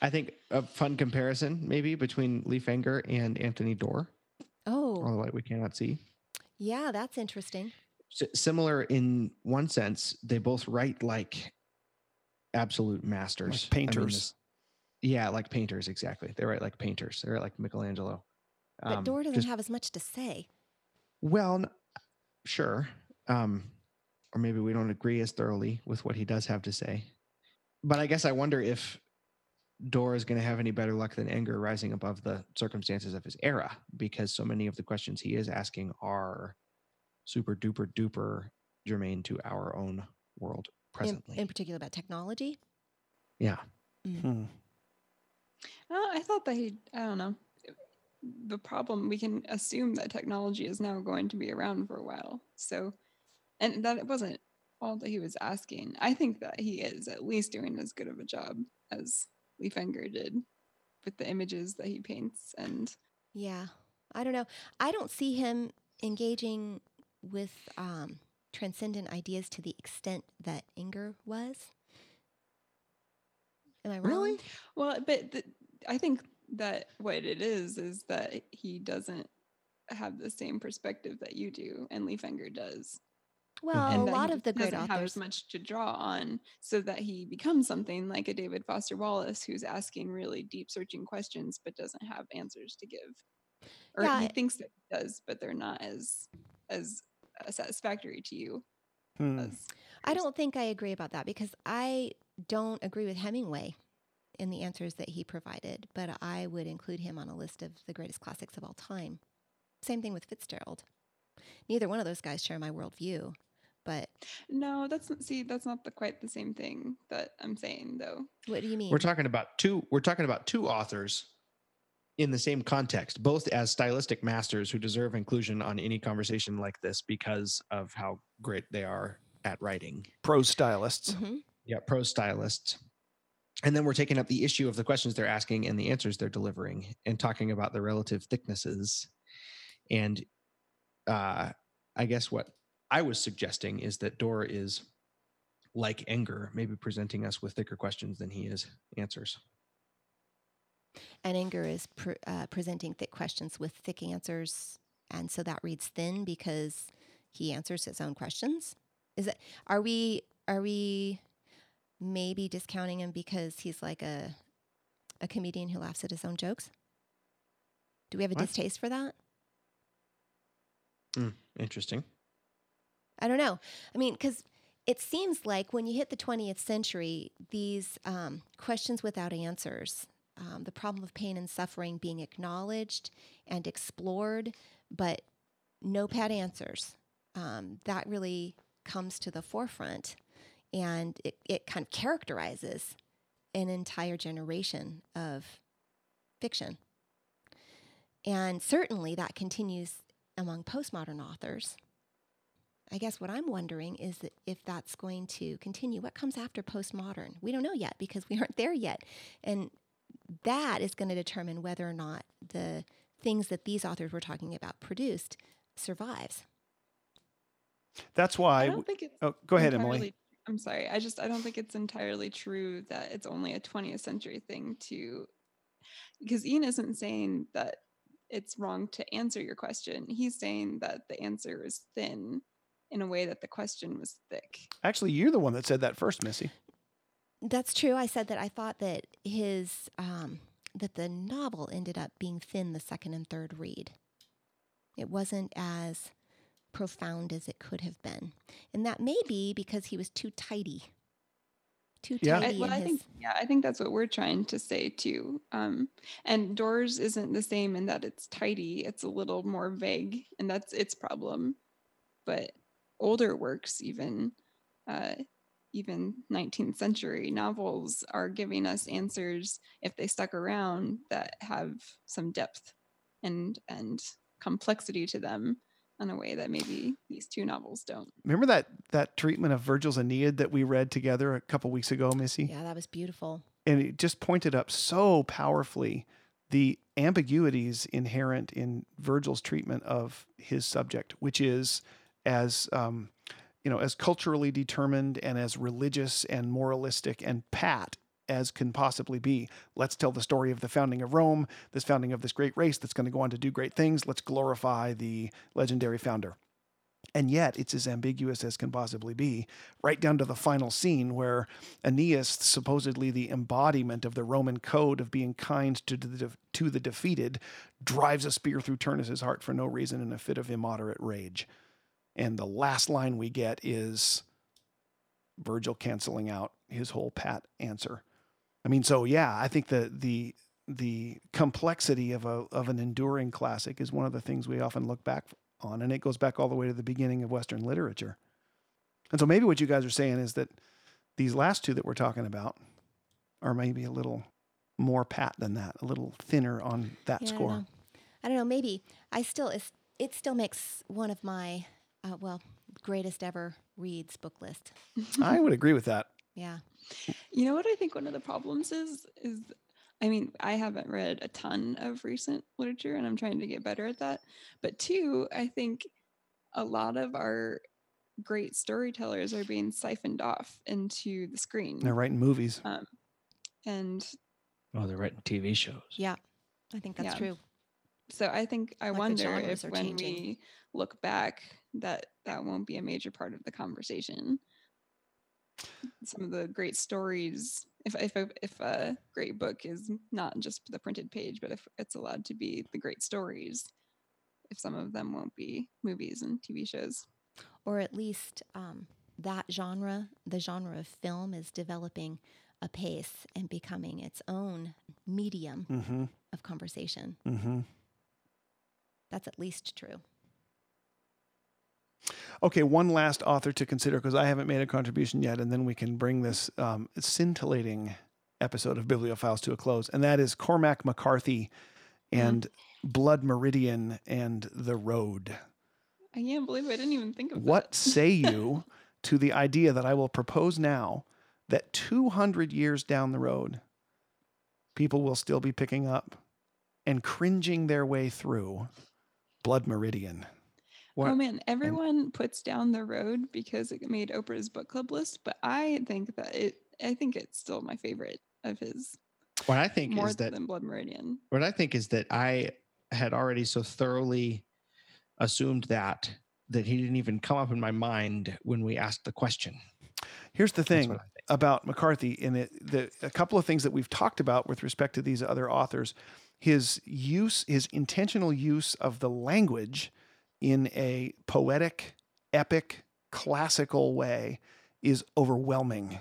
Speaker 2: I think a fun comparison maybe between Leif Enger and Anthony Doerr,
Speaker 3: Oh,
Speaker 2: or the light we cannot see.
Speaker 3: Yeah, that's interesting.
Speaker 2: S- similar in one sense, they both write like absolute masters,
Speaker 1: Like
Speaker 2: I mean,
Speaker 1: painters.
Speaker 2: this- yeah, like painters, exactly. They write like painters. They write like Michelangelo.
Speaker 3: But
Speaker 2: Um,
Speaker 3: Doerr doesn't
Speaker 2: just-
Speaker 3: have as much to say.
Speaker 2: Well, n- sure. Um, or maybe we don't agree as thoroughly with what he does have to say. But I guess I wonder if Doerr is going to have any better luck than Enger rising above the circumstances of his era, because so many of the questions he is asking are super duper duper germane to our own world presently.
Speaker 3: in particular about technology.
Speaker 2: yeah.
Speaker 1: Hmm.
Speaker 4: Uh, I thought that he, I don't know. The problem, we can assume that technology is now going to be around for a while. So, and that it wasn't all that he was asking. I think that he is at least doing as good of a job as Lee did with the images that he paints. And
Speaker 3: Yeah, I don't know. I don't see him engaging with um, transcendent ideas to the extent that Enger was. Am I wrong?
Speaker 2: Really?
Speaker 4: well, but the, I think that what it is is that he doesn't have the same perspective that you do, and Lee does.
Speaker 3: Well,
Speaker 4: and
Speaker 3: a lot of the great
Speaker 4: doesn't have as much to draw on so that he becomes something like a david foster wallace who's asking really deep searching questions but doesn't have answers to give or
Speaker 3: Yeah,
Speaker 4: he
Speaker 3: I-
Speaker 4: thinks that he does but they're not as as uh, satisfactory to you
Speaker 1: Hmm.
Speaker 4: as
Speaker 3: I don't think I agree about that because I don't agree with Hemingway in the answers that he provided, but I would include him on a list of the greatest classics of all time. Same thing with Fitzgerald. Neither one of those guys share my worldview, but
Speaker 4: no that's not see that's not the, quite the same thing that i'm saying though
Speaker 3: what do you mean?
Speaker 2: We're talking about two. We're talking about two authors in the same context, both as stylistic masters who deserve inclusion on any conversation like this because of how great they are at writing.
Speaker 1: Prose stylists.
Speaker 3: Mhm.
Speaker 2: Yeah, prose stylists. And then we're taking up the issue of the questions they're asking and the answers they're delivering, and talking about the relative thicknesses. And uh, I guess what I was suggesting is that Doerr is like Enger, maybe presenting us with thicker questions than he is answers.
Speaker 3: And Enger is pre- uh, presenting thick questions with thick answers, and so that reads thin because he answers his own questions. Is it? Are we? Are we? Maybe discounting him because he's like a a comedian who laughs at his own jokes. Do we have a
Speaker 2: What?
Speaker 3: distaste for that?
Speaker 2: Interesting.
Speaker 3: I don't know. I mean, because it seems like when you hit the 20th century, these um, questions without answers, um, the problem of pain and suffering being acknowledged and explored, but no pat answers, um, that really comes to the forefront. And it, it kind of characterizes an entire generation of fiction. And certainly that continues among postmodern authors. I guess what I'm wondering is that if that's going to continue, what comes after postmodern? We don't know yet because we aren't there yet. And that is going to determine whether or not the things that these authors were talking about produced survives.
Speaker 1: That's
Speaker 4: i
Speaker 1: why.
Speaker 4: don't think it's
Speaker 1: oh, go ahead, Emily.
Speaker 4: i'm sorry i just i don't think it's entirely true that it's only a 20th century thing to because ian isn't saying that it's wrong to answer your question he's saying that the answer is thin in a way that the question was thick
Speaker 1: Actually, you're the one that said that first, Missy.
Speaker 3: That's true. I said that I thought that his um, that the novel ended up being thin the second and third read. It wasn't as profound as it could have been, and that may be because he was too tidy. Too
Speaker 1: Yeah.
Speaker 4: I,
Speaker 3: tidy
Speaker 4: well,
Speaker 3: in
Speaker 4: I
Speaker 3: his.
Speaker 4: think yeah, I think that's what we're trying to say too. Um, and Doerr's isn't the same in that it's tidy; it's a little more vague, and that's its problem. But older works, even uh, even 19th century novels are giving us answers if they stuck around that have some depth and and complexity to them in a way that maybe these two novels don't.
Speaker 1: Remember that that treatment of Virgil's Aeneid that we read together a couple weeks ago, Missy?
Speaker 3: Yeah, that was beautiful.
Speaker 1: And it just pointed up so powerfully the ambiguities inherent in Virgil's treatment of his subject, which is as um, you know, as culturally determined and as religious and moralistic and pat as can possibly be. Let's tell the story of the founding of Rome, this founding of this great race that's going to go on to do great things. Let's glorify the legendary founder. And yet, it's as ambiguous as can possibly be, right down to the final scene where Aeneas, supposedly the embodiment of the Roman code of being kind to the, to the defeated, drives a spear through Turnus's heart for no reason in a fit of immoderate rage. And the last line we get is Virgil canceling out his whole pat answer. I mean, so yeah, I think the the the complexity of a of an enduring classic is one of the things we often look back on, and it goes back all the way to the beginning of Western literature. And so maybe what you guys are saying is that these last two that we're talking about are maybe a little more pat than that, a little thinner on that
Speaker 3: Yeah, I
Speaker 1: score.
Speaker 3: don't. I don't know. Maybe I still it's, it still makes one of my uh, well greatest ever reads book list. (laughs)
Speaker 1: I would agree with that.
Speaker 3: Yeah.
Speaker 4: You know what I think one of the problems is is I mean, I haven't read a ton of recent literature and I'm trying to get better at that. But two, I think a lot of our great storytellers are being siphoned off into the screen.
Speaker 1: They're writing movies.
Speaker 4: Um, and
Speaker 2: Oh, they're writing TV shows.
Speaker 3: Yeah. I think that's
Speaker 4: Yeah.
Speaker 3: true.
Speaker 4: so I think I
Speaker 3: Like the
Speaker 4: wonder if when
Speaker 3: changing.
Speaker 4: we look back that that won't be a major part of the conversation. Some of the great stories, if if a, if a great book is not just the printed page, but if it's allowed to be the great stories, if some of them won't be movies and TV shows.
Speaker 3: Or at least um, that genre, the genre of film, is developing apace and becoming its own medium
Speaker 1: Mm-hmm.
Speaker 3: of conversation.
Speaker 1: Mm-hmm.
Speaker 3: That's at least true.
Speaker 1: Okay, one last author to consider because I haven't made a contribution yet, and then we can bring this um, scintillating episode of Bibliophiles to a close, and that is Cormac McCarthy and Blood Meridian and The Road.
Speaker 4: I can't believe I didn't even think of that.
Speaker 1: What say you (laughs) to the idea that I will propose now that 200 years down the road, people will still be picking up and cringing their way through Blood Meridian?
Speaker 2: What?
Speaker 4: Oh man, everyone puts down the road because it made Oprah's book club list, but I think that it I think it's still my favorite of his
Speaker 2: What I think
Speaker 4: more
Speaker 2: is that
Speaker 4: than Blood Meridian.
Speaker 2: what I think is that I had already so thoroughly assumed that that he didn't even come up in my mind when we asked the question.
Speaker 1: Here's the thing
Speaker 2: what I think.
Speaker 1: about McCarthy and it, the, a couple of things that we've talked about with respect to these other authors. His use, his intentional use of the language in a poetic, epic, classical way is overwhelming.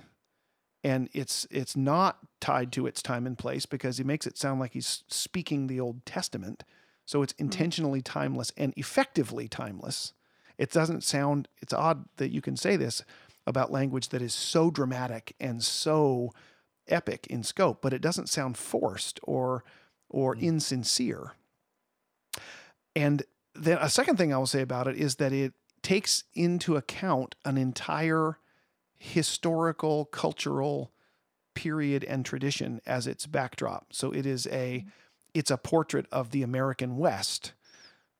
Speaker 1: And it's it's not tied to its time and place because he makes it sound like he's speaking the Old Testament. So it's intentionally timeless and effectively timeless. It doesn't sound it's odd that you can say this about language that is so dramatic and so epic in scope, but it doesn't sound forced or or
Speaker 2: Mm.
Speaker 1: insincere. And then a second thing I will say about it is that it takes into account an entire historical, cultural period and tradition as its backdrop. So it is a it's a portrait of the American West,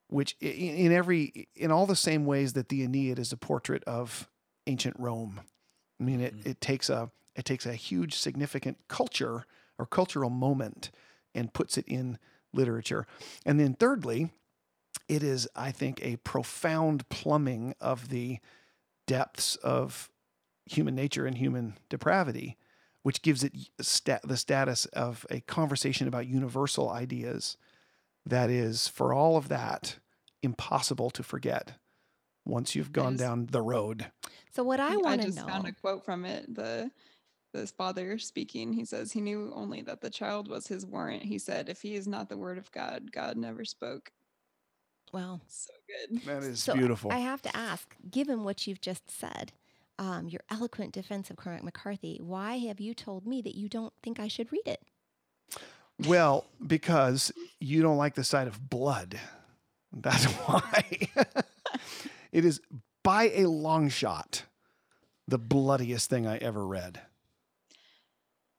Speaker 1: which in, every in all the same ways that the Aeneid is a portrait of ancient Rome. I mean, it,
Speaker 2: Mhm.
Speaker 1: it takes a it takes a huge significant culture or cultural moment and puts it in literature. And then thirdly, it is, I think, a profound plumbing of the depths of human nature and human depravity, which gives it sta- the status of a conversation about universal ideas that is, for all of that, impossible to forget once you've gone
Speaker 4: just-
Speaker 1: down the road.
Speaker 3: So what I
Speaker 4: I
Speaker 3: want to know.
Speaker 4: I just
Speaker 3: know,
Speaker 4: found a quote from it. The this father speaking, he says he knew only that the child was his warrant. He said, "If he is not the word of God, God never spoke."
Speaker 3: Well,
Speaker 4: So good.
Speaker 1: That is
Speaker 3: So
Speaker 1: beautiful.
Speaker 3: I have to ask, given what you've just said, um, your eloquent defense of Cormac McCarthy, why have you told me that you don't think I should read it?
Speaker 1: Well, because you don't like the sight of blood. That's (laughs) why. it is by a long shot the bloodiest thing I ever read.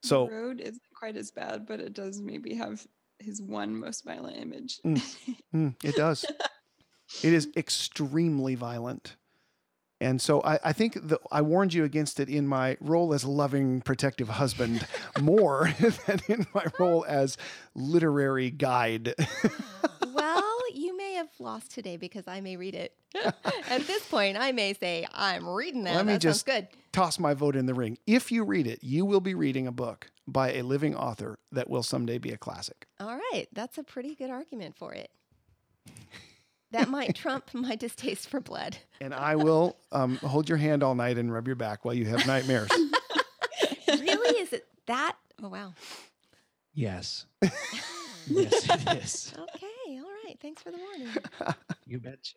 Speaker 1: So
Speaker 4: the road isn't quite as bad, but it does maybe have his one most violent image. (laughs)
Speaker 1: Mm, it does. it is extremely violent. And so I, I think that I warned you against it in my role as loving, protective husband (laughs) more (laughs) than in my role as literary guide.
Speaker 3: well, you may have lost today because I may read it. At this point, I may say, I'm reading that.
Speaker 1: Let me
Speaker 3: that
Speaker 1: just
Speaker 3: good.
Speaker 1: toss my vote in the ring. If you read it, you will be reading a book by a living author that will someday be a classic.
Speaker 3: All right. That's a pretty good argument for it. That might trump (laughs) my distaste for blood.
Speaker 1: And I will um, hold your hand all night and rub your back while you have nightmares. (laughs)
Speaker 3: really? Is it that? Oh, wow.
Speaker 2: Yes. (laughs) yes, it is.
Speaker 3: Okay. All right. Thanks for the warning.
Speaker 2: You betcha.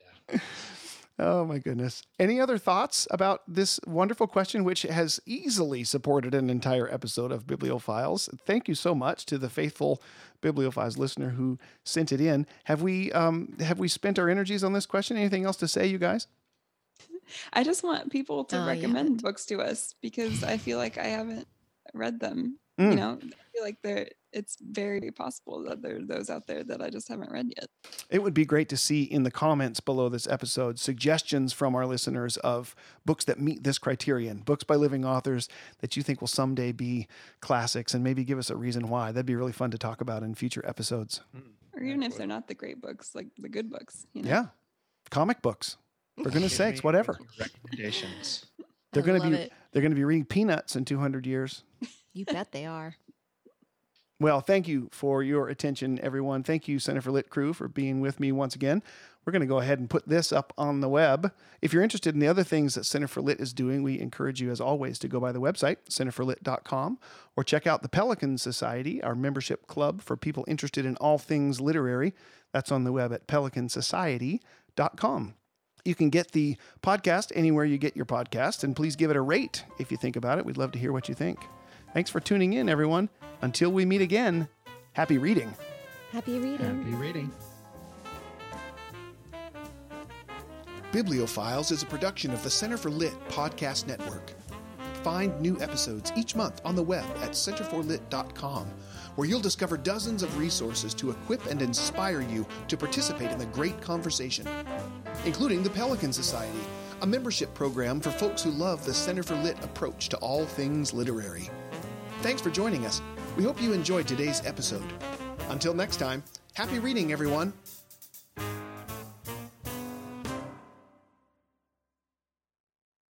Speaker 1: Oh my goodness. Any other thoughts about this wonderful question, which has easily supported an entire episode of Bibliophiles? Thank you so much to the faithful Bibliophiles listener who sent it in. Have we um, have we spent our energies on this question? Anything else to say, you guys?
Speaker 4: I just want people to
Speaker 3: Oh,
Speaker 4: recommend
Speaker 3: haven't.
Speaker 4: books to us because I feel like I haven't read them.
Speaker 1: Mm.
Speaker 4: You know, I feel like there it's very possible that there are those out there that I just haven't read yet.
Speaker 1: It would be great to see in the comments below this episode suggestions from our listeners of books that meet this criterion, books by living authors that you think will someday be classics, and maybe give us a reason why. That'd be really fun to talk about in future episodes. Hmm.
Speaker 4: Or even if they're not the great books, like the good books. You know?
Speaker 1: Yeah. Comic books. For goodness sakes, whatever.
Speaker 2: Recommendations.
Speaker 1: They're going to
Speaker 3: love
Speaker 1: be
Speaker 3: it.
Speaker 1: they're going to be reading Peanuts in 200 years.
Speaker 3: You bet they are.
Speaker 1: Well, thank you for your attention, everyone. Thank you, Center for Lit crew, for being with me once again. We're going to go ahead and put this up on the web. If you're interested in the other things that Center for Lit is doing, we encourage you, as always, to go by the website, centerforlit.com, or check out the Pelican Society, our membership club for people interested in all things literary. That's on the web at pelicansociety.com. You can get the podcast anywhere you get your podcast, and please give it a rate if you think about it. We'd love to hear what you think. Thanks for tuning in, everyone. Until we meet again, happy reading.
Speaker 3: Happy reading.
Speaker 2: Happy reading.
Speaker 1: Bibliophiles is a production of the Center for Lit podcast network. Find new episodes each month on the web at centerforlit.com, where you'll discover dozens of resources to equip and inspire you to participate in the great conversation, including the Pelican Society, a membership program for folks who love the Center for Lit approach to all things literary. Thanks for joining us. We hope you enjoyed today's episode. Until next time, happy reading, everyone.